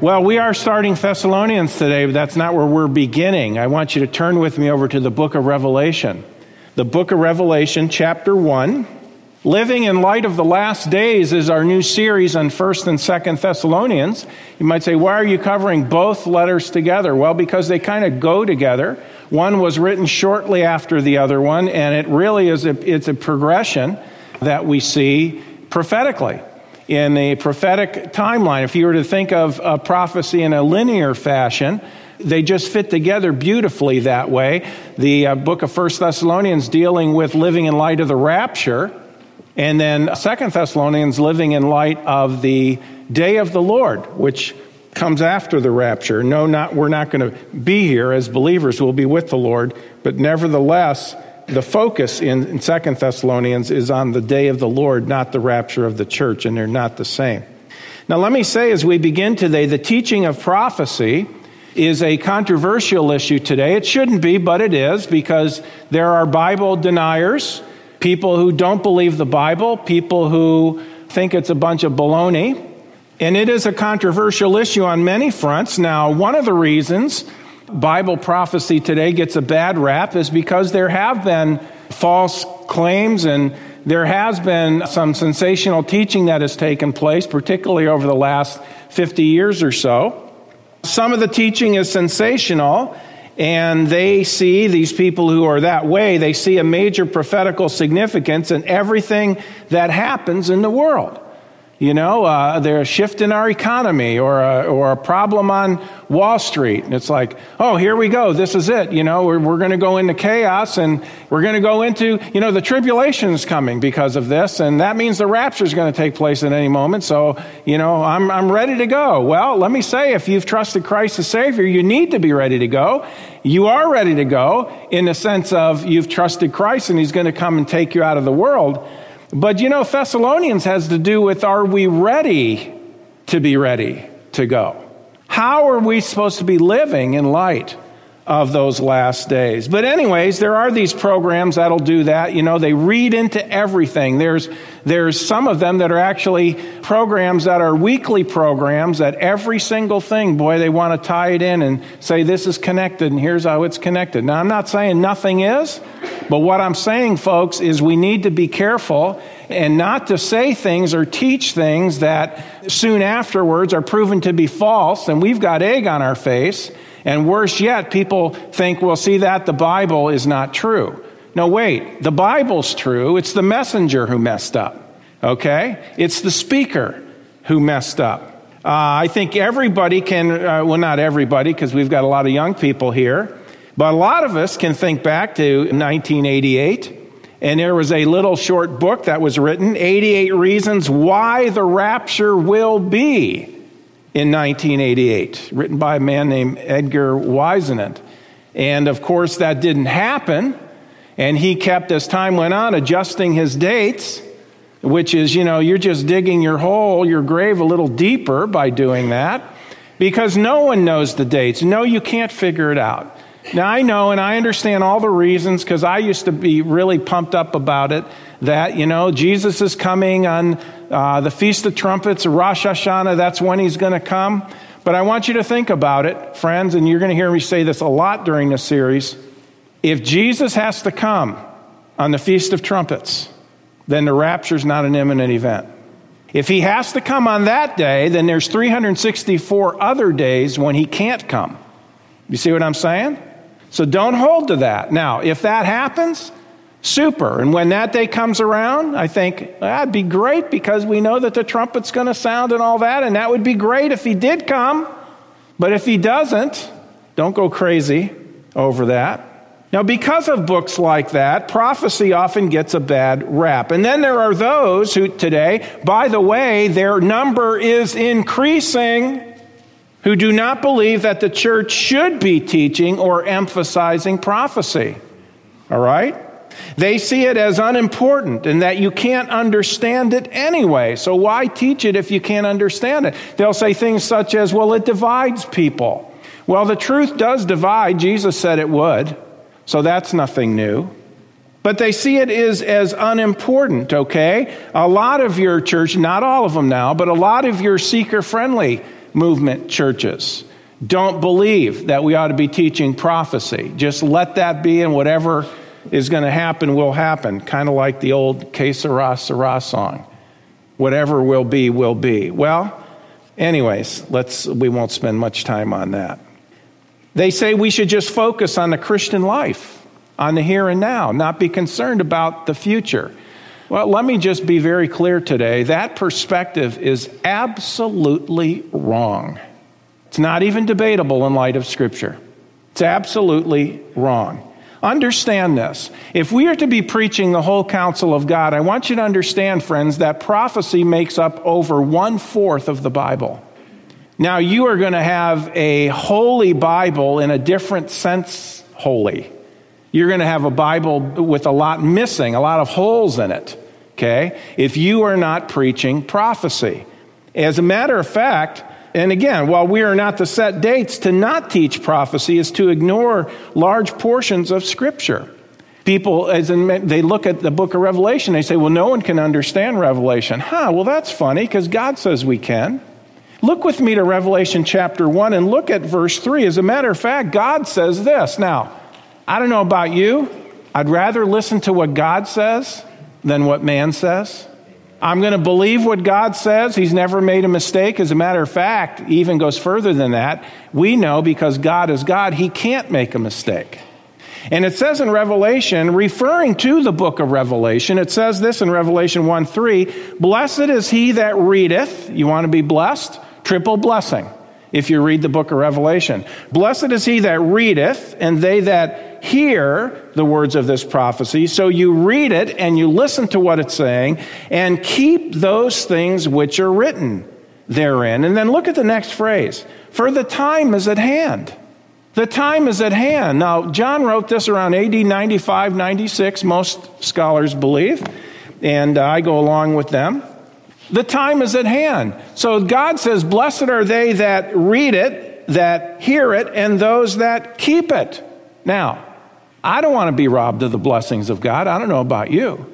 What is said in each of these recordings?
Well, we are starting Thessalonians today, but that's not where we're beginning. I want you to turn with me over to the book of Revelation. The book of Revelation, chapter 1. Living in Light of the Last Days is our new series on 1st and 2nd Thessalonians. You might say, why are you covering both letters together? Well, because they kind of go together. One was written shortly after the other one, and it really is a, it's a progression that we see prophetically in a prophetic timeline. If you were to think of a prophecy in a linear fashion, they just fit together beautifully that way. The uh, book of First Thessalonians dealing with living in light of the rapture and then Second Thessalonians living in light of the day of the Lord, which comes after the rapture. No, not we're not going to be here as believers. We'll be with the Lord, but nevertheless, the focus in, in Second Thessalonians is on the day of the Lord, not the rapture of the church, and they're not the same. Now, let me say as we begin today, the teaching of prophecy is a controversial issue today. It shouldn't be, but it is because there are Bible deniers people who don't believe the Bible, people who think it's a bunch of baloney. And it is a controversial issue on many fronts. Now, one of the reasons Bible prophecy today gets a bad rap is because there have been false claims and there has been some sensational teaching that has taken place, particularly over the last 50 years or so. Some of the teaching is sensational, and they see these people who are that way, they see a major prophetical significance in everything that happens in the world. You know, uh, there's a shift in our economy or a, or a problem on Wall Street. And it's like, oh, here we go. This is it. You know, we're, we're going to go into chaos and we're going to go into, you know, the tribulation is coming because of this. And that means the rapture is going to take place at any moment. So, you know, I'm, I'm ready to go. Well, let me say, if you've trusted Christ as Savior, you need to be ready to go. You are ready to go in the sense of you've trusted Christ and He's going to come and take you out of the world. But you know, Thessalonians has to do with are we ready to be ready to go? How are we supposed to be living in light of those last days. But, anyways, there are these programs that'll do that. You know, they read into everything. There's, there's some of them that are actually programs that are weekly programs that every single thing, boy, they want to tie it in and say this is connected and here's how it's connected. Now, I'm not saying nothing is, but what I'm saying, folks, is we need to be careful and not to say things or teach things that soon afterwards are proven to be false and we've got egg on our face and worse yet, people think, well, see that the Bible is not true. No, wait, the Bible's true. It's the messenger who messed up. Okay? It's the speaker who messed up. Uh, I think everybody can, uh, well, not everybody, because we've got a lot of young people here, but a lot of us can think back to 1988. And there was a little short book that was written 88 Reasons Why the Rapture Will Be in 1988, written by a man named Edgar Whisenant. And of course, that didn't happen. And he kept, as time went on, adjusting his dates, which is, you know, you're just digging your hole, your grave a little deeper by doing that, because no one knows the dates. No, you can't figure it out. Now, I know and I understand all the reasons because I used to be really pumped up about it that, you know, Jesus is coming on uh, the Feast of Trumpets, Rosh Hashanah, that's when he's going to come. But I want you to think about it, friends, and you're going to hear me say this a lot during this series. If Jesus has to come on the Feast of Trumpets, then the rapture is not an imminent event. If he has to come on that day, then there's 364 other days when he can't come. You see what I'm saying? So don't hold to that. Now, if that happens, Super. And when that day comes around, I think ah, that'd be great because we know that the trumpet's going to sound and all that, and that would be great if he did come. But if he doesn't, don't go crazy over that. Now, because of books like that, prophecy often gets a bad rap. And then there are those who today, by the way, their number is increasing, who do not believe that the church should be teaching or emphasizing prophecy. All right? They see it as unimportant and that you can't understand it anyway. So why teach it if you can't understand it? They'll say things such as, well, it divides people. Well, the truth does divide. Jesus said it would. So that's nothing new. But they see it as, as unimportant, okay? A lot of your church, not all of them now, but a lot of your seeker friendly movement churches don't believe that we ought to be teaching prophecy. Just let that be, and whatever is going to happen will happen. Kind of like the old Que Sera, Sera song. Whatever will be, will be. Well, anyways, let's, we won't spend much time on that. They say we should just focus on the Christian life, on the here and now, not be concerned about the future. Well, let me just be very clear today. That perspective is absolutely wrong. It's not even debatable in light of Scripture. It's absolutely wrong. Understand this. If we are to be preaching the whole counsel of God, I want you to understand, friends, that prophecy makes up over one fourth of the Bible. Now, you are going to have a holy Bible in a different sense, holy. You're going to have a Bible with a lot missing, a lot of holes in it, okay, if you are not preaching prophecy. As a matter of fact, and again, while we are not to set dates, to not teach prophecy is to ignore large portions of Scripture. People, as in, they look at the book of Revelation, they say, well, no one can understand Revelation. Huh, well, that's funny because God says we can. Look with me to Revelation chapter 1 and look at verse 3. As a matter of fact, God says this. Now, I don't know about you, I'd rather listen to what God says than what man says. I'm going to believe what God says. He's never made a mistake. As a matter of fact, even goes further than that. We know because God is God, he can't make a mistake. And it says in Revelation, referring to the book of Revelation, it says this in Revelation 1 3 Blessed is he that readeth. You want to be blessed? Triple blessing if you read the book of Revelation. Blessed is he that readeth, and they that hear the words of this prophecy. So you read it and you listen to what it's saying and keep those things which are written therein. And then look at the next phrase For the time is at hand. The time is at hand. Now, John wrote this around AD 95, 96, most scholars believe, and uh, I go along with them. The time is at hand. So God says, Blessed are they that read it, that hear it, and those that keep it. Now, I don't want to be robbed of the blessings of God. I don't know about you.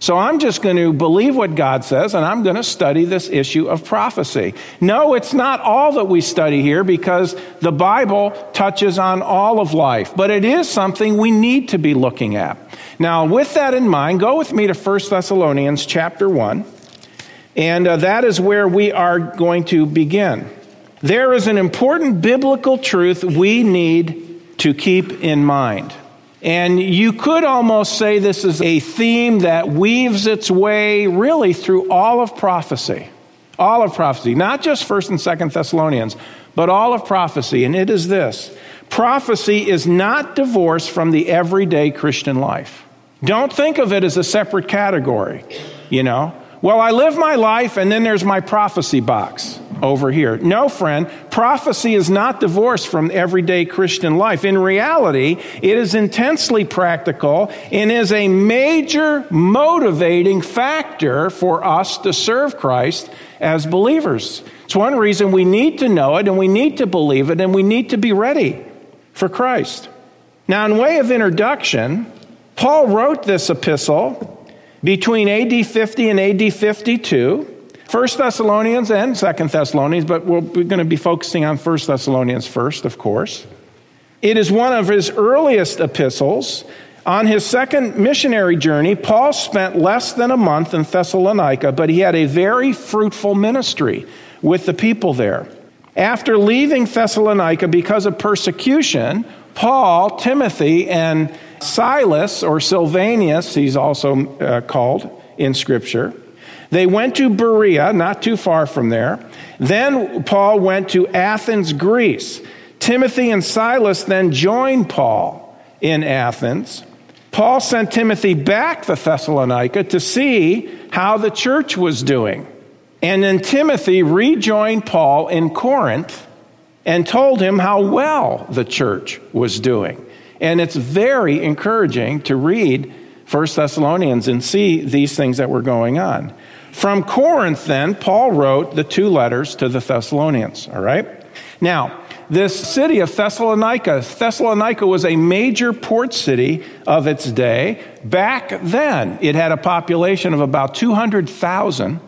So I'm just going to believe what God says and I'm going to study this issue of prophecy. No, it's not all that we study here because the Bible touches on all of life, but it is something we need to be looking at. Now, with that in mind, go with me to 1 Thessalonians chapter 1. And uh, that is where we are going to begin. There is an important biblical truth we need to keep in mind. And you could almost say this is a theme that weaves its way really through all of prophecy. All of prophecy, not just 1st and 2nd Thessalonians, but all of prophecy. And it is this prophecy is not divorced from the everyday Christian life. Don't think of it as a separate category, you know. Well, I live my life and then there's my prophecy box over here. No, friend, prophecy is not divorced from everyday Christian life. In reality, it is intensely practical and is a major motivating factor for us to serve Christ as believers. It's one reason we need to know it and we need to believe it and we need to be ready for Christ. Now, in way of introduction, Paul wrote this epistle between AD 50 and AD 52. First Thessalonians and Second Thessalonians, but we're going to be focusing on First Thessalonians first, of course. It is one of his earliest epistles. On his second missionary journey, Paul spent less than a month in Thessalonica, but he had a very fruitful ministry with the people there. After leaving Thessalonica because of persecution, Paul, Timothy, and Silas, or Silvanus, he's also uh, called in Scripture, they went to Berea, not too far from there. Then Paul went to Athens, Greece. Timothy and Silas then joined Paul in Athens. Paul sent Timothy back to Thessalonica to see how the church was doing. And then Timothy rejoined Paul in Corinth and told him how well the church was doing. And it's very encouraging to read 1 Thessalonians and see these things that were going on. From Corinth, then, Paul wrote the two letters to the Thessalonians, all right? Now, this city of Thessalonica, Thessalonica was a major port city of its day. Back then, it had a population of about 200,000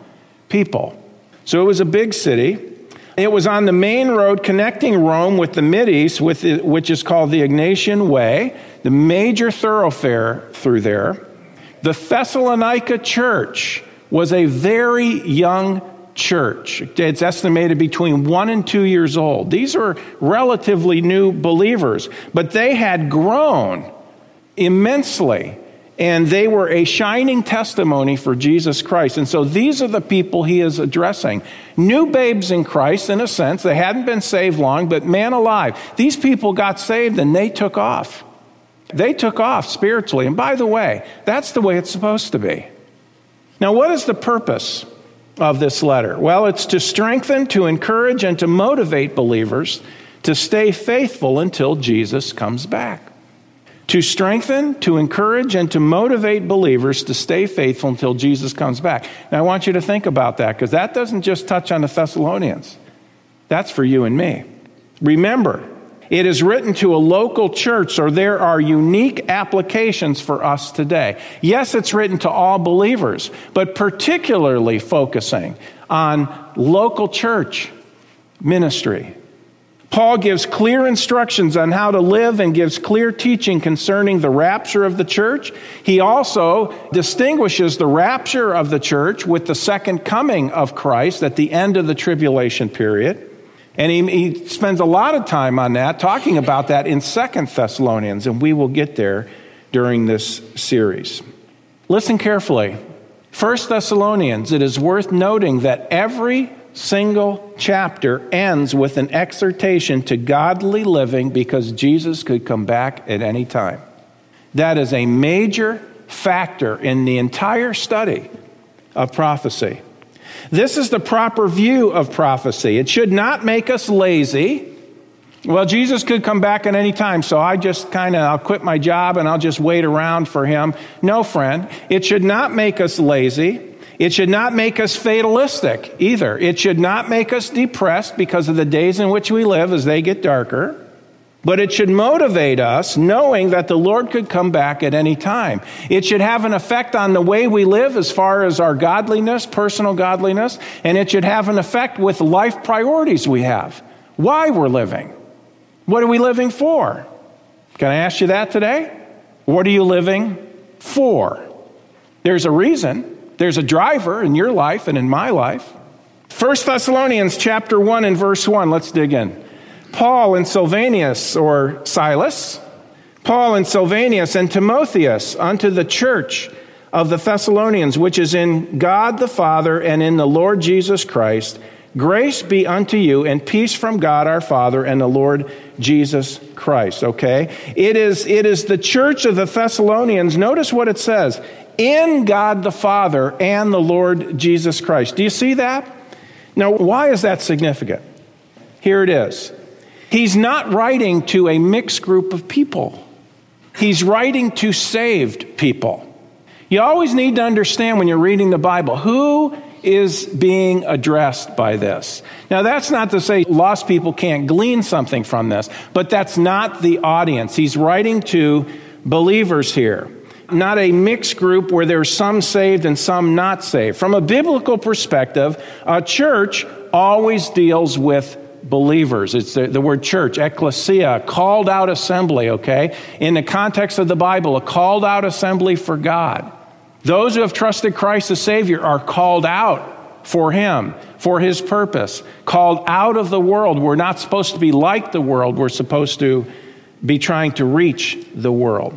people. So it was a big city. It was on the main road connecting Rome with the Mideast, with the, which is called the Egnatian Way, the major thoroughfare through there. The Thessalonica church was a very young church. It's estimated between one and two years old. These are relatively new believers, but they had grown immensely and they were a shining testimony for Jesus Christ. And so these are the people he is addressing. New babes in Christ, in a sense. They hadn't been saved long, but man alive, these people got saved and they took off. They took off spiritually. And by the way, that's the way it's supposed to be. Now, what is the purpose of this letter? Well, it's to strengthen, to encourage, and to motivate believers to stay faithful until Jesus comes back. To strengthen, to encourage, and to motivate believers to stay faithful until Jesus comes back. Now, I want you to think about that because that doesn't just touch on the Thessalonians, that's for you and me. Remember, it is written to a local church, so there are unique applications for us today. Yes, it's written to all believers, but particularly focusing on local church ministry. Paul gives clear instructions on how to live and gives clear teaching concerning the rapture of the church. He also distinguishes the rapture of the church with the second coming of Christ at the end of the tribulation period. And he, he spends a lot of time on that, talking about that in Second Thessalonians, and we will get there during this series. Listen carefully. First Thessalonians, it is worth noting that every single chapter ends with an exhortation to godly living because Jesus could come back at any time. That is a major factor in the entire study of prophecy. This is the proper view of prophecy. It should not make us lazy. Well, Jesus could come back at any time, so I just kind of I'll quit my job and I'll just wait around for him. No, friend, it should not make us lazy. It should not make us fatalistic either. It should not make us depressed because of the days in which we live as they get darker. But it should motivate us knowing that the Lord could come back at any time. It should have an effect on the way we live as far as our godliness, personal godliness, and it should have an effect with life priorities we have. Why we're living. What are we living for? Can I ask you that today? What are you living for? There's a reason. There's a driver in your life and in my life. 1 Thessalonians chapter 1 and verse 1. Let's dig in. Paul and Silvanus, or Silas, Paul and Silvanus and Timotheus unto the church of the Thessalonians, which is in God the Father and in the Lord Jesus Christ. Grace be unto you and peace from God our Father and the Lord Jesus Christ. Okay? It is, it is the church of the Thessalonians. Notice what it says in God the Father and the Lord Jesus Christ. Do you see that? Now, why is that significant? Here it is. He's not writing to a mixed group of people, he's writing to saved people. You always need to understand when you're reading the Bible who is being addressed by this. Now, that's not to say lost people can't glean something from this, but that's not the audience. He's writing to believers here, not a mixed group where there's some saved and some not saved. From a biblical perspective, a church always deals with believers. It's the, the, word church, ecclesia, called out assembly, okay? In the context of the Bible, a called out assembly for God. Those who have trusted Christ as Savior are called out for Him, for His purpose, called out of the world. We're not supposed to be like the world, we're supposed to be trying to reach the world.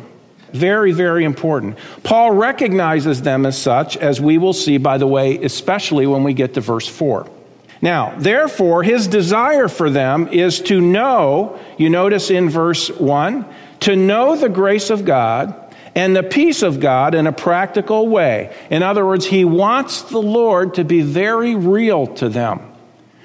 Very, very important. Paul recognizes them as such, as we will see, by the way, especially when we get to verse 4. Now, therefore, his desire for them is to know, you notice in verse 1, to know the grace of God and the peace of God in a practical way. In other words, he wants the Lord to be very real to them.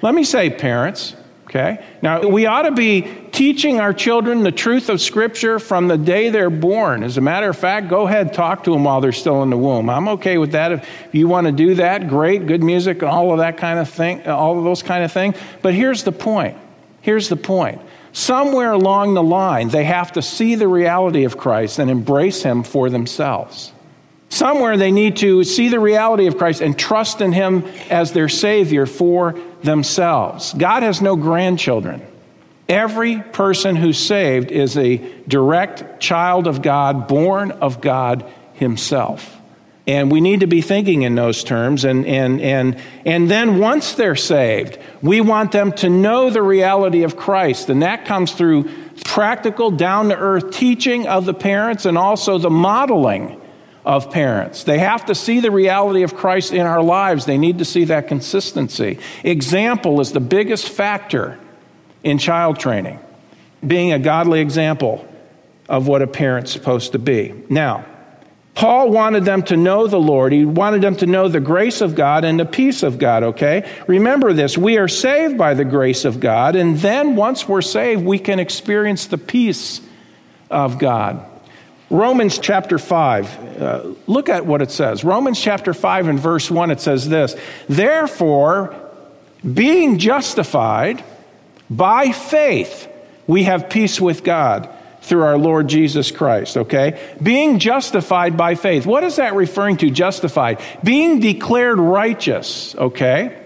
Let me say, parents, Okay? Now, we ought to be teaching our children the truth of Scripture from the day they're born. As a matter of fact, go ahead, talk to them while they're still in the womb. I'm okay with that. If you want to do that, great, good music, all of that kind of thing, all of those kind of things. But here's the point. Here's the point. Somewhere along the line, they have to see the reality of Christ and embrace Him for themselves. Somewhere they need to see the reality of Christ and trust in Him as their Savior for themselves. God has no grandchildren. Every person who's saved is a direct child of God, born of God Himself. And we need to be thinking in those terms. And, and, and, and then once they're saved, we want them to know the reality of Christ. And that comes through practical, down to earth teaching of the parents and also the modeling of parents. They have to see the reality of Christ in our lives. They need to see that consistency. Example is the biggest factor in child training, being a godly example of what a parent's supposed to be. Now, Paul wanted them to know the Lord. He wanted them to know the grace of God and the peace of God, okay? Remember this we are saved by the grace of God, and then once we're saved, we can experience the peace of God. Romans chapter 5, uh, look at what it says. Romans chapter 5 and verse 1, it says this Therefore, being justified by faith, we have peace with God through our Lord Jesus Christ, okay? Being justified by faith. What is that referring to, justified? Being declared righteous, okay?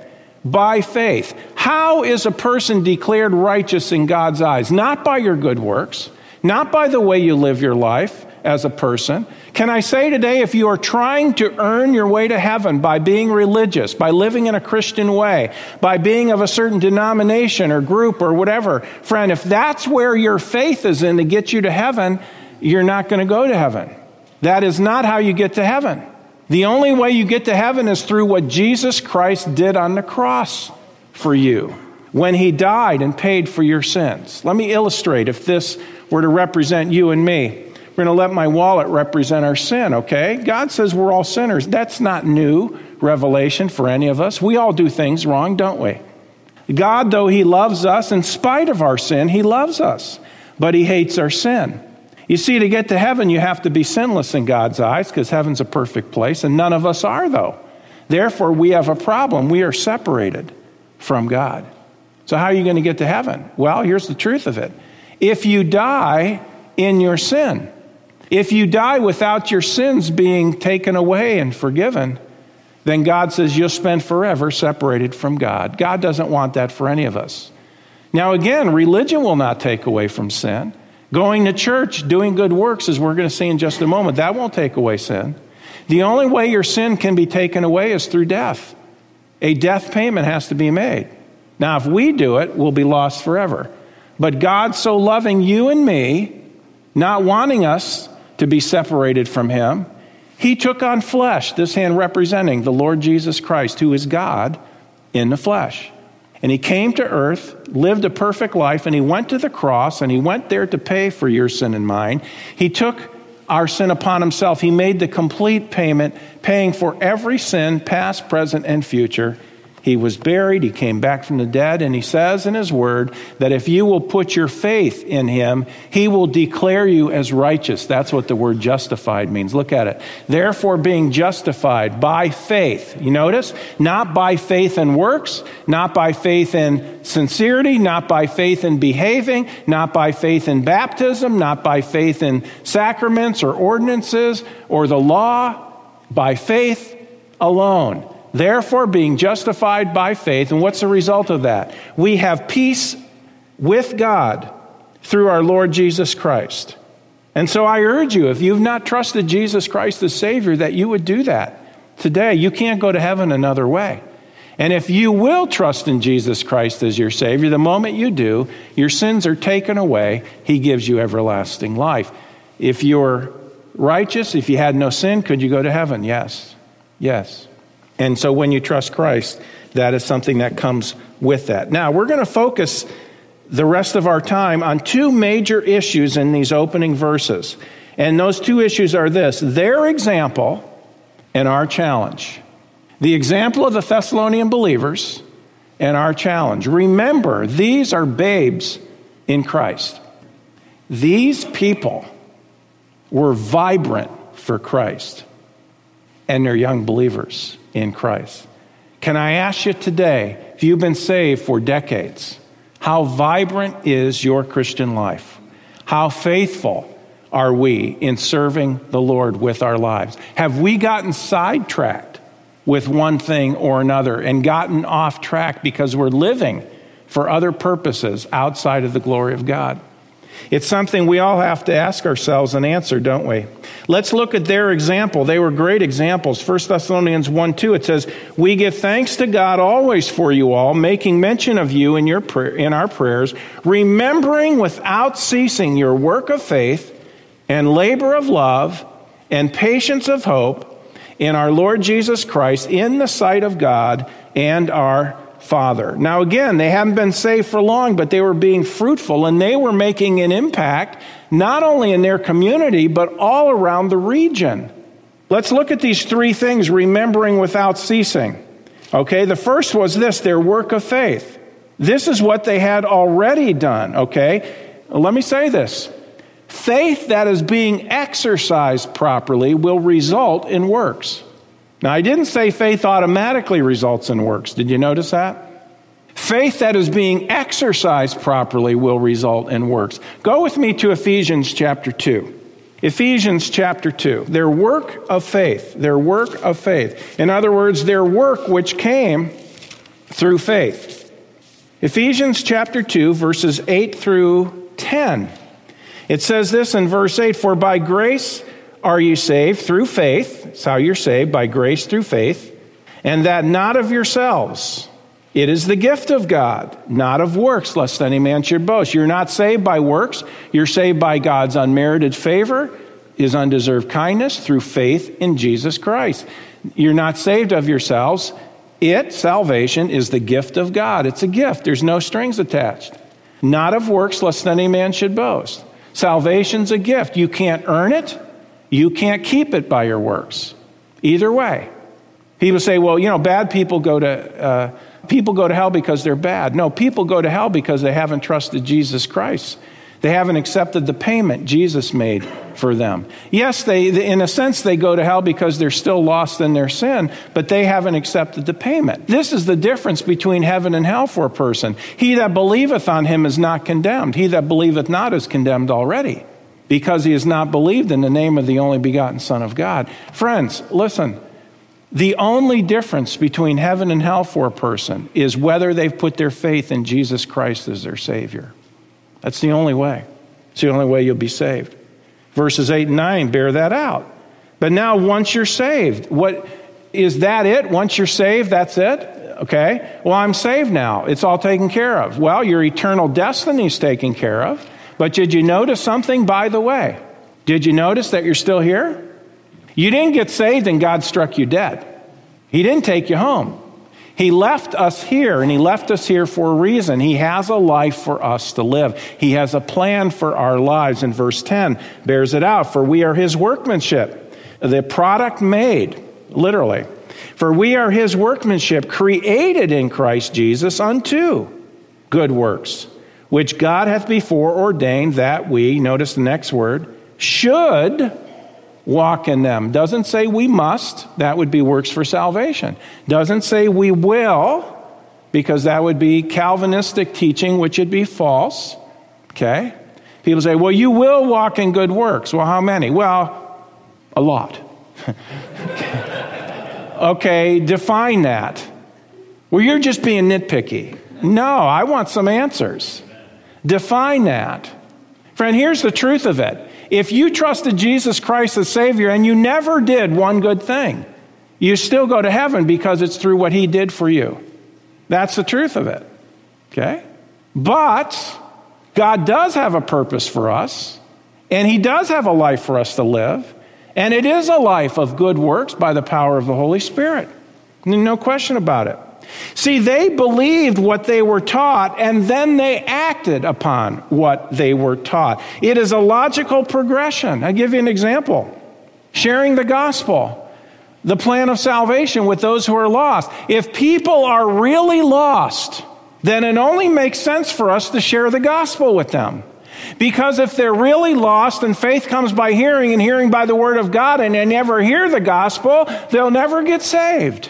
By faith. How is a person declared righteous in God's eyes? Not by your good works, not by the way you live your life, as a person. Can I say today, if you are trying to earn your way to heaven by being religious, by living in a Christian way, by being of a certain denomination or group or whatever, friend, if that's where your faith is in to get you to heaven, you're not going to go to heaven. That is not how you get to heaven. The only way you get to heaven is through what Jesus Christ did on the cross for you when he died and paid for your sins. Let me illustrate if this were to represent you and me. We're going to let my wallet represent our sin, okay? God says we're all sinners. That's not new revelation for any of us. We all do things wrong, don't we? God, though He loves us, in spite of our sin, He loves us, but He hates our sin. You see, to get to heaven, you have to be sinless in God's eyes because heaven's a perfect place, and none of us are, though. Therefore, we have a problem. We are separated from God. So, how are you going to get to heaven? Well, here's the truth of it. If you die in your sin, if you die without your sins being taken away and forgiven, then God says you'll spend forever separated from God. God doesn't want that for any of us. Now, again, religion will not take away from sin. Going to church, doing good works, as we're going to see in just a moment, that won't take away sin. The only way your sin can be taken away is through death. A death payment has to be made. Now, if we do it, we'll be lost forever. But God, so loving you and me, not wanting us to be separated from him, he took on flesh, this hand representing the Lord Jesus Christ, who is God in the flesh. And he came to earth, lived a perfect life, and he went to the cross, and he went there to pay for your sin and mine. He took our sin upon himself. He made the complete payment, paying for every sin, past, present, and future. He was buried, he came back from the dead, and he says in his word that if you will put your faith in him, he will declare you as righteous. That's what the word justified means. Look at it. Therefore, being justified by faith. You notice? Not by faith in works, not by faith in sincerity, not by faith in behaving, not by faith in baptism, not by faith in sacraments or ordinances or the law, by faith alone. Therefore, being justified by faith, and what's the result of that? We have peace with God through our Lord Jesus Christ. And so I urge you, if you've not trusted Jesus Christ as Savior, that you would do that today. You can't go to heaven another way. And if you will trust in Jesus Christ as your Savior, the moment you do, your sins are taken away. He gives you everlasting life. If you're righteous, if you had no sin, could you go to heaven? Yes. Yes. And so when you trust Christ, that is something that comes with that. Now, we're going to focus the rest of our time on two major issues in these opening verses. And those two issues are this their example and our challenge. The example of the Thessalonian believers and our challenge. Remember, these are babes in Christ. These people were vibrant for Christ, and they're young believers in Christ. Can I ask you today, if you've been saved for decades, how vibrant is your Christian life? How faithful are we in serving the Lord with our lives? Have we gotten sidetracked with one thing or another and gotten off track because we're living for other purposes outside of the glory of God? It's something we all have to ask ourselves and answer, don't we? Let's look at their example. They were great examples. 1 Thessalonians 1 2, it says, We give thanks to God always for you all, making mention of you in, your prayer, in our prayers, remembering without ceasing your work of faith and labor of love and patience of hope in our Lord Jesus Christ in the sight of God and our Father. Now, again, they haven't been saved for long, but they were being fruitful and they were making an impact not only in their community, but all around the region. Let's look at these three things, remembering without ceasing. Okay, the first was this their work of faith. This is what they had already done. Okay, let me say this faith that is being exercised properly will result in works. Now, I didn't say faith automatically results in works. Did you notice that? Faith that is being exercised properly will result in works. Go with me to Ephesians chapter 2. Ephesians chapter 2. Their work of faith. Their work of faith. In other words, their work which came through faith. Ephesians chapter 2, verses 8 through 10. It says this in verse 8 For by grace are you saved through faith. That's how you're saved, by grace through faith. And that not of yourselves. It is the gift of God, not of works, lest any man should boast. You're not saved by works. You're saved by God's unmerited favor, his undeserved kindness through faith in Jesus Christ. You're not saved of yourselves. It, salvation, is the gift of God. It's a gift, there's no strings attached. Not of works, lest any man should boast. Salvation's a gift. You can't earn it, you can't keep it by your works. Either way. People say, well, you know, bad people go to, uh, people go to hell because they're bad. No, people go to hell because they haven't trusted Jesus Christ. They haven't accepted the payment Jesus made for them. Yes, they, in a sense, they go to hell because they're still lost in their sin, but they haven't accepted the payment. This is the difference between heaven and hell for a person. He that believeth on him is not condemned. He that believeth not is condemned already because he has not believed in the name of the only begotten Son of God. Friends, listen. The only difference between heaven and hell for a person is whether they've put their faith in Jesus Christ as their Savior. That's the only way. It's the only way you'll be saved. Verses 8 and 9 bear that out. But now, once you're saved, what is that it? Once you're saved, that's it? Okay. Well, I'm saved now. It's all taken care of. Well, your eternal destiny is taken care of. But did you notice something by the way? Did you notice that you're still here? You didn't get saved and God struck you dead. He didn't take you home. He left us here, and He left us here for a reason. He has a life for us to live. He has a plan for our lives. And verse 10 bears it out For we are His workmanship, the product made, literally. For we are His workmanship, created in Christ Jesus unto good works which God hath before ordained that we, notice the next word, should walk in them. Doesn't say we must, that would be works for salvation. Doesn't say we will, because that would be Calvinistic teaching, which would be false. Okay? People say, well, you will walk in good works. Well, how many? Well, a lot. okay, define that. Well, you're just being nitpicky. No, I want some answers. Define that. Friend, here's the truth of it. If you trusted Jesus Christ as Savior and you never did one good thing, you still go to heaven because it's through what He did for you. That's the truth of it. Okay? But God does have a purpose for us, and He does have a life for us to live, and it is a life of good works by the power of the Holy Spirit. No question about it. See, they believed what they were taught and then they acted upon what they were taught. It is a logical progression. I'll give you an example sharing the gospel, the plan of salvation with those who are lost. If people are really lost, then it only makes sense for us to share the gospel with them. Because if they're really lost and faith comes by hearing and hearing by the word of God and they never hear the gospel, they'll never get saved.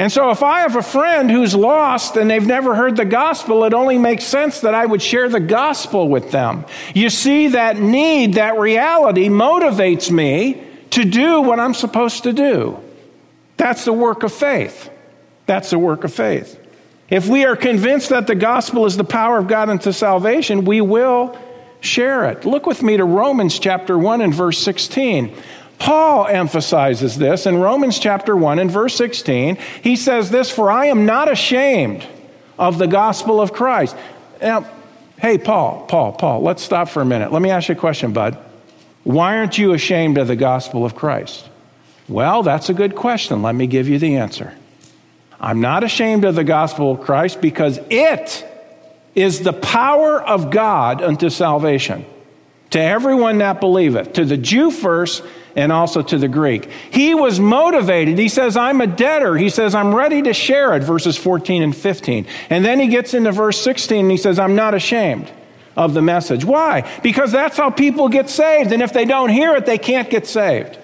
And so, if I have a friend who's lost and they've never heard the gospel, it only makes sense that I would share the gospel with them. You see, that need, that reality motivates me to do what I'm supposed to do. That's the work of faith. That's the work of faith. If we are convinced that the gospel is the power of God unto salvation, we will share it. Look with me to Romans chapter 1 and verse 16. Paul emphasizes this in Romans chapter 1 and verse 16. He says this, For I am not ashamed of the gospel of Christ. Now, hey, Paul, Paul, Paul, let's stop for a minute. Let me ask you a question, bud. Why aren't you ashamed of the gospel of Christ? Well, that's a good question. Let me give you the answer. I'm not ashamed of the gospel of Christ because it is the power of God unto salvation to everyone that believeth, to the Jew first and also to the Greek. He was motivated. He says, I'm a debtor. He says, I'm ready to share it, verses 14 and 15. And then he gets into verse 16 and he says, I'm not ashamed of the message. Why? Because that's how people get saved. And if they don't hear it, they can't get saved.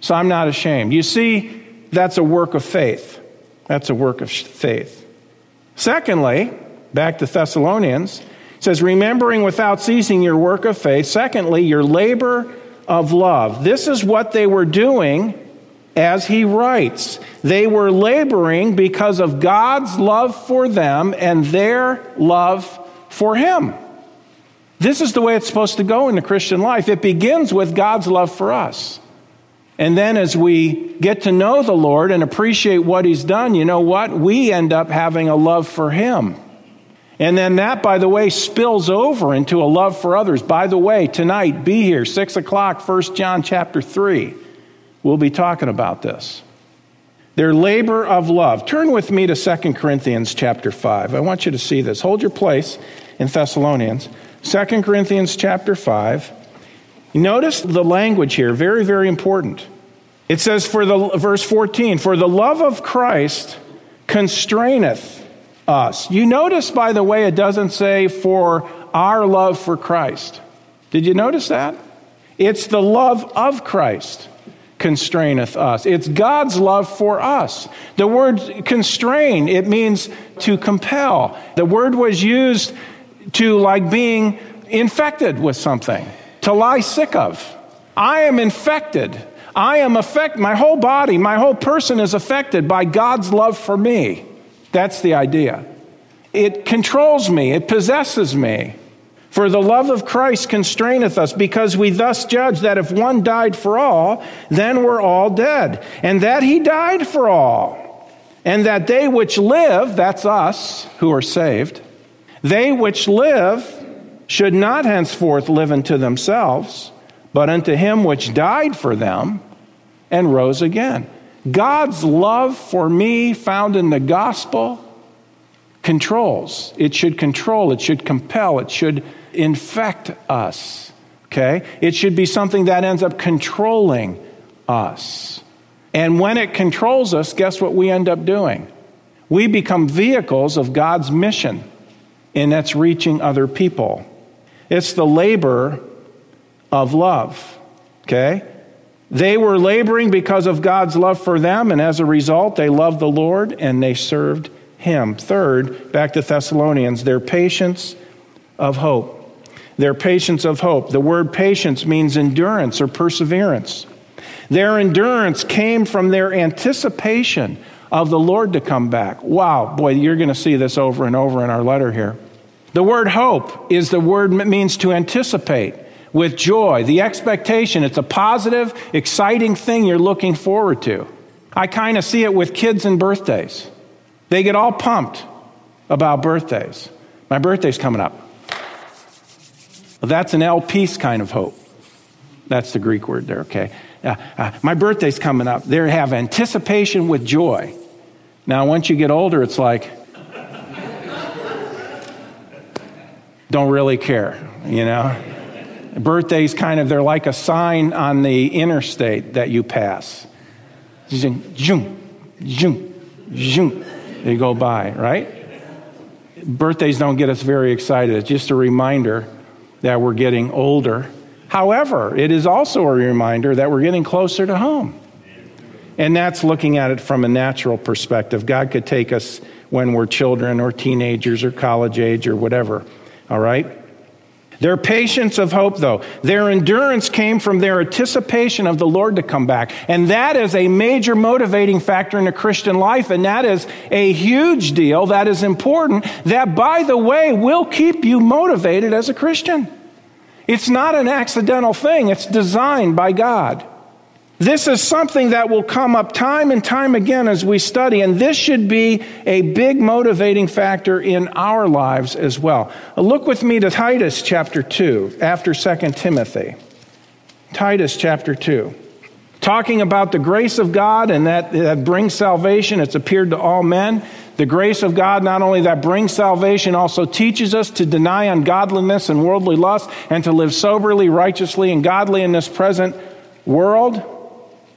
So I'm not ashamed. You see, that's a work of faith. That's a work of faith. Secondly, back to Thessalonians, says, remembering without ceasing your work of faith. Secondly, your labor of love. This is what they were doing as he writes. They were laboring because of God's love for them and their love for him. This is the way it's supposed to go in the Christian life. It begins with God's love for us. And then as we get to know the Lord and appreciate what He's done, you know what? We end up having a love for Him. And then that, by the way, spills over into a love for others. By the way, tonight, be here, 6 o'clock, 1 John chapter 3. We'll be talking about this. Their labor of love. Turn with me to 2 Corinthians chapter 5. I want you to see this. Hold your place in Thessalonians. 2 Corinthians chapter 5. Notice the language here, very, very important. It says, for the, verse 14, for the love of Christ constraineth us. You notice, by the way, it doesn't say for our love for Christ. Did you notice that? It's the love of Christ constraineth us. It's God's love for us. The word constrain, it means to compel. The word was used to like being infected with something to lie sick of. I am infected. I am affected. My whole body, my whole person is affected by God's love for me. That's the idea. It controls me, it possesses me. For the love of Christ constraineth us, because we thus judge that if one died for all, then we're all dead. And that he died for all. And that they which live, that's us who are saved, they which live should not henceforth live unto themselves, but unto him which died for them and rose again. God's love for me, found in the gospel, controls. It should control, it should compel, it should infect us. Okay? It should be something that ends up controlling us. And when it controls us, guess what we end up doing? We become vehicles of God's mission, and that's reaching other people. It's the labor of love. Okay? They were laboring because of God's love for them, and as a result, they loved the Lord and they served Him. Third, back to Thessalonians, their patience of hope. Their patience of hope. The word patience means endurance or perseverance. Their endurance came from their anticipation of the Lord to come back. Wow, boy, you're going to see this over and over in our letter here. The word hope is the word means to anticipate with joy, the expectation. It's a positive, exciting thing you're looking forward to. I kind of see it with kids and birthdays. They get all pumped about birthdays. My birthday's coming up. Well, that's an elpis kind of hope. That's the Greek word there, okay? Uh, uh, my birthday's coming up. They have anticipation with joy. Now, once you get older, it's like, don't really care, you know? Birthdays kind of, they're like a sign on the interstate that you pass. Zoom, zoom, zoom, They go by, right? Birthdays don't get us very excited. It's just a reminder that we're getting older. However, it is also a reminder that we're getting closer to home. And that's looking at it from a natural perspective. God could take us when we're children or teenagers or college age or whatever. All right? Their patience of hope, though, their endurance came from their anticipation of the Lord to come back. And that is a major motivating factor in a Christian life. And that is a huge deal. That is important. That, by the way, will keep you motivated as a Christian. It's not an accidental thing, it's designed by God. This is something that will come up time and time again as we study, and this should be a big motivating factor in our lives as well. Look with me to Titus chapter 2 after 2 Timothy. Titus chapter 2. Talking about the grace of God and that, that brings salvation, it's appeared to all men. The grace of God, not only that brings salvation, also teaches us to deny ungodliness and worldly lust and to live soberly, righteously, and godly in this present world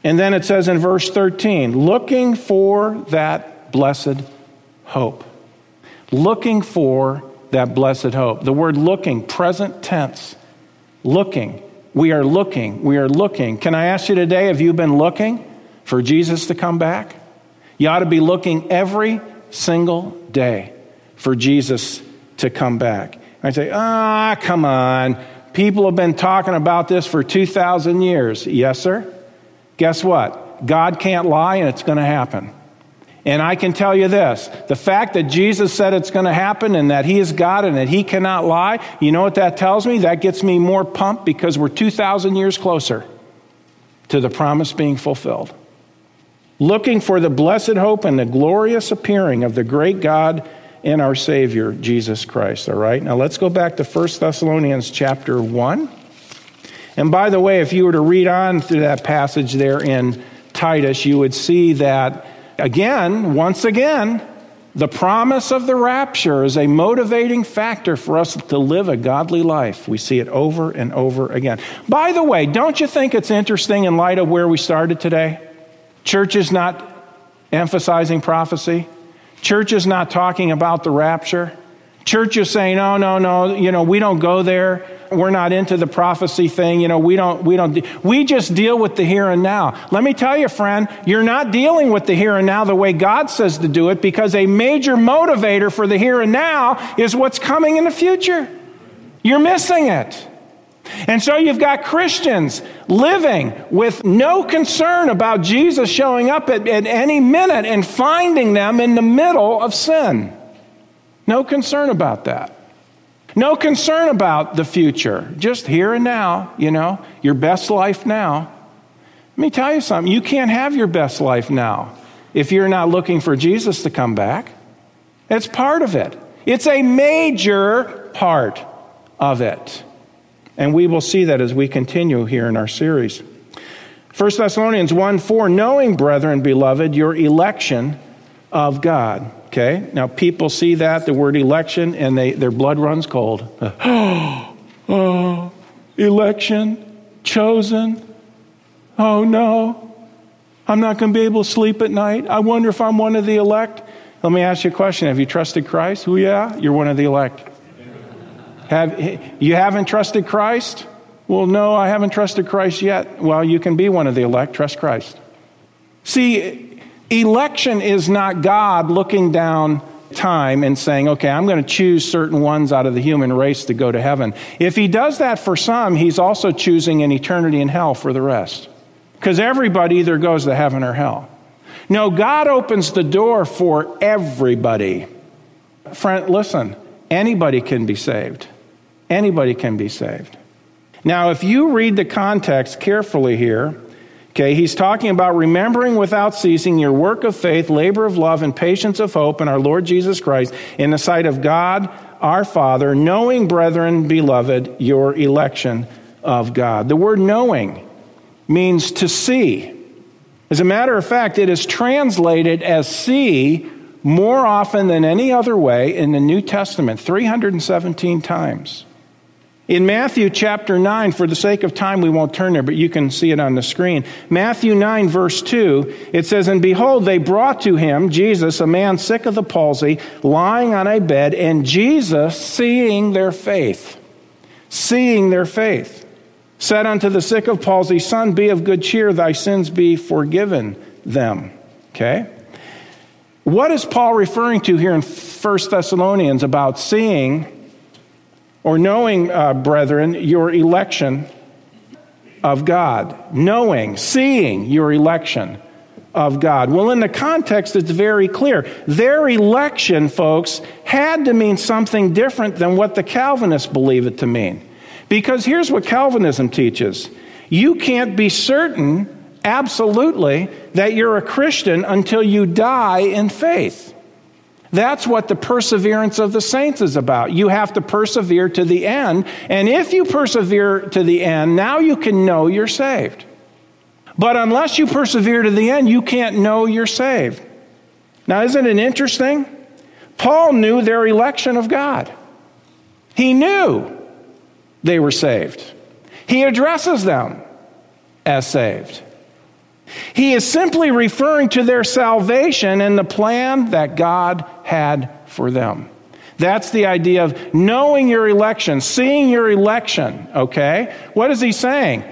and then it says in verse 13, looking for that blessed hope. Looking for that blessed hope. The word looking, present tense. Looking. We are looking. We are looking. Can I ask you today, have you been looking for Jesus to come back? You ought to be looking every single day for Jesus to come back. I say, ah, come on. People have been talking about this for 2,000 years. Yes, sir? Guess what? God can't lie and it's going to happen. And I can tell you this the fact that Jesus said it's going to happen and that He is God and that He cannot lie, you know what that tells me? That gets me more pumped because we're 2,000 years closer to the promise being fulfilled. Looking for the blessed hope and the glorious appearing of the great God and our Savior, Jesus Christ. All right, now let's go back to 1 Thessalonians chapter 1. And by the way, if you were to read on through that passage there in Titus, you would see that, again, once again, the promise of the rapture is a motivating factor for us to live a godly life. We see it over and over again. By the way, don't you think it's interesting in light of where we started today? Church is not emphasizing prophecy. Church is not talking about the rapture. Church is saying, no, no, no, you know, we don't go there. We're not into the prophecy thing. You know, we don't, we don't, we just deal with the here and now. Let me tell you, friend, you're not dealing with the here and now the way God says to do it because a major motivator for the here and now is what's coming in the future. You're missing it. And so you've got Christians living with no concern about Jesus showing up at, at any minute and finding them in the middle of sin. No concern about that. No concern about the future. Just here and now, you know, your best life now. Let me tell you something. You can't have your best life now if you're not looking for Jesus to come back. It's part of it, it's a major part of it. And we will see that as we continue here in our series. 1 Thessalonians 1 4, knowing, brethren, beloved, your election of God. Okay? Now, people see that, the word election, and they, their blood runs cold. oh, election, chosen. Oh, no. I'm not going to be able to sleep at night. I wonder if I'm one of the elect. Let me ask you a question. Have you trusted Christ? Oh, yeah, you're one of the elect. Have, you haven't trusted Christ? Well, no, I haven't trusted Christ yet. Well, you can be one of the elect. Trust Christ. See, Election is not God looking down time and saying, okay, I'm going to choose certain ones out of the human race to go to heaven. If he does that for some, he's also choosing an eternity in hell for the rest. Because everybody either goes to heaven or hell. No, God opens the door for everybody. Friend, listen, anybody can be saved. Anybody can be saved. Now, if you read the context carefully here, Okay, he's talking about remembering without ceasing your work of faith, labor of love, and patience of hope in our Lord Jesus Christ in the sight of God our Father, knowing, brethren, beloved, your election of God. The word knowing means to see. As a matter of fact, it is translated as see more often than any other way in the New Testament, 317 times. In Matthew chapter 9, for the sake of time, we won't turn there, but you can see it on the screen. Matthew 9, verse 2, it says, And behold, they brought to him, Jesus, a man sick of the palsy, lying on a bed, and Jesus, seeing their faith, seeing their faith, said unto the sick of palsy, Son, be of good cheer, thy sins be forgiven them. Okay? What is Paul referring to here in 1 Thessalonians about seeing or knowing, uh, brethren, your election of God? Knowing, seeing your election of God. Well, in the context, it's very clear. Their election, folks, had to mean something different than what the Calvinists believe it to mean. Because here's what Calvinism teaches you can't be certain absolutely that you're a Christian until you die in faith. That's what the perseverance of the saints is about. You have to persevere to the end. And if you persevere to the end, now you can know you're saved. But unless you persevere to the end, you can't know you're saved. Now, isn't it interesting? Paul knew their election of God, he knew they were saved. He addresses them as saved. He is simply referring to their salvation and the plan that God had for them. That's the idea of knowing your election, seeing your election, okay? What is he saying?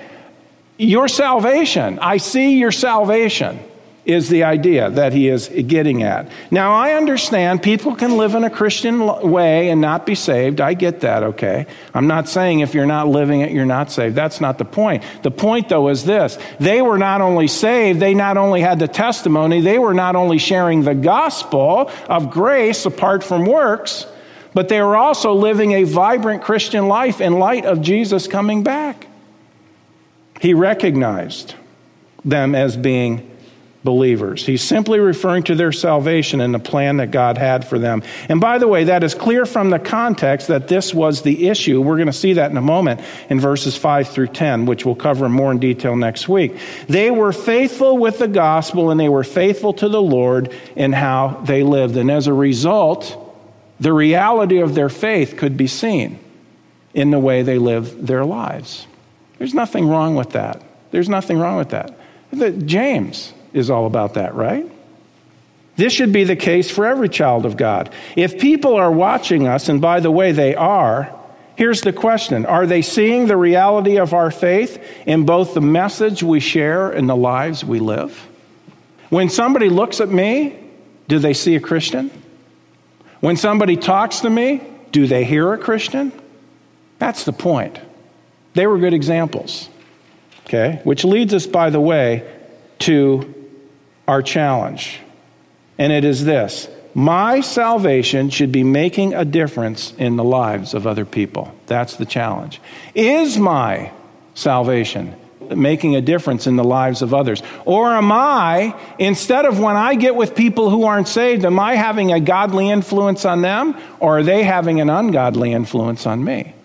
Your salvation. I see your salvation is the idea that he is getting at. Now, I understand people can live in a Christian way and not be saved. I get that, okay? I'm not saying if you're not living it, you're not saved. That's not the point. The point, though, is this they were not only saved, they not only had the testimony, they were not only sharing the gospel of grace apart from works, but they were also living a vibrant Christian life in light of Jesus coming back. He recognized them as being believers. He's simply referring to their salvation and the plan that God had for them. And by the way, that is clear from the context that this was the issue. We're going to see that in a moment in verses 5 through 10, which we'll cover more in detail next week. They were faithful with the gospel and they were faithful to the Lord in how they lived. And as a result, the reality of their faith could be seen in the way they lived their lives. There's nothing wrong with that. There's nothing wrong with that. James, is all about that, right? This should be the case for every child of God. If people are watching us, and by the way, they are, here's the question Are they seeing the reality of our faith in both the message we share and the lives we live? When somebody looks at me, do they see a Christian? When somebody talks to me, do they hear a Christian? That's the point. They were good examples. Okay? Which leads us, by the way, to our challenge. And it is this my salvation should be making a difference in the lives of other people. That's the challenge. Is my salvation making a difference in the lives of others? Or am I, instead of when I get with people who aren't saved, am I having a godly influence on them or are they having an ungodly influence on me?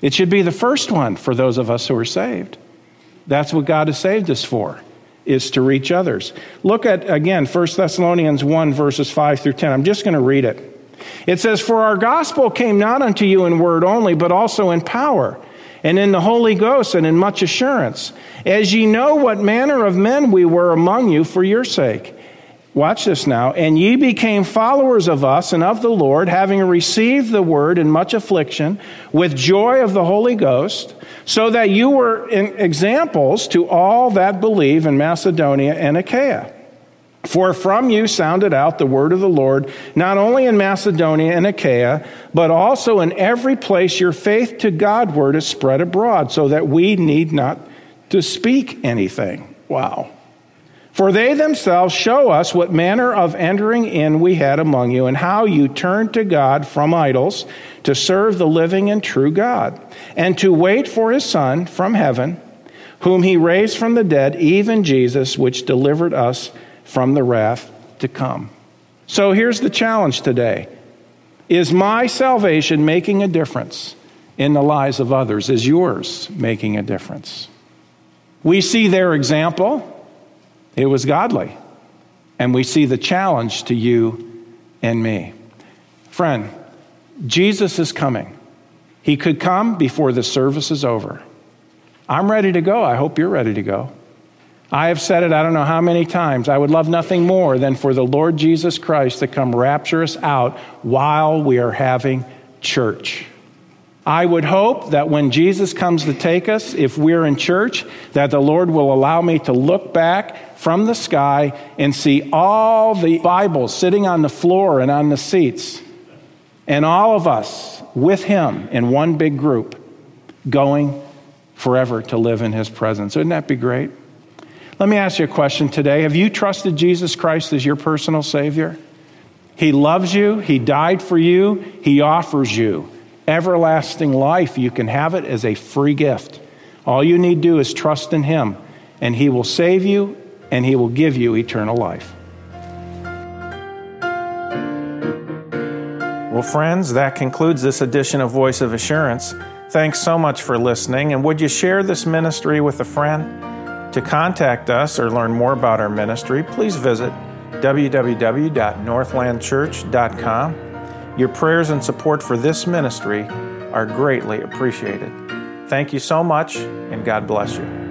It should be the first one for those of us who are saved. That's what God has saved us for is to reach others. Look at, again, 1 Thessalonians 1, verses 5 through 10. I'm just going to read it. It says, For our gospel came not unto you in word only, but also in power, and in the Holy Ghost, and in much assurance, as ye know what manner of men we were among you for your sake. Watch this now. And ye became followers of us and of the Lord, having received the word in much affliction, with joy of the Holy Ghost so that you were examples to all that believe in Macedonia and Achaia. For from you sounded out the word of the Lord, not only in Macedonia and Achaia, but also in every place your faith to Godward is spread abroad, so that we need not to speak anything. Wow. For they themselves show us what manner of entering in we had among you, and how you turned to God from idols to serve the living and true God, and to wait for his Son from heaven, whom he raised from the dead, even Jesus, which delivered us from the wrath to come. So here's the challenge today Is my salvation making a difference in the lives of others? Is yours making a difference? We see their example. It was godly. And we see the challenge to you and me. Friend, Jesus is coming. He could come before the service is over. I'm ready to go. I hope you're ready to go. I have said it I don't know how many times. I would love nothing more than for the Lord Jesus Christ to come rapture us out while we are having church. I would hope that when Jesus comes to take us, if we're in church, that the Lord will allow me to look back from the sky and see all the Bibles sitting on the floor and on the seats, and all of us with Him in one big group, going forever to live in His presence. Wouldn't that be great? Let me ask you a question today. Have you trusted Jesus Christ as your personal Savior? He loves you, He died for you, He offers you everlasting life. You can have it as a free gift. All you need to do is trust in Him, and He will save you and He will give you eternal life. Well, friends, that concludes this edition of Voice of Assurance. Thanks so much for listening, and would you share this ministry with a friend? To contact us or learn more about our ministry, please visit www.northlandchurch.com. Your prayers and support for this ministry are greatly appreciated. Thank you so much, and God bless you.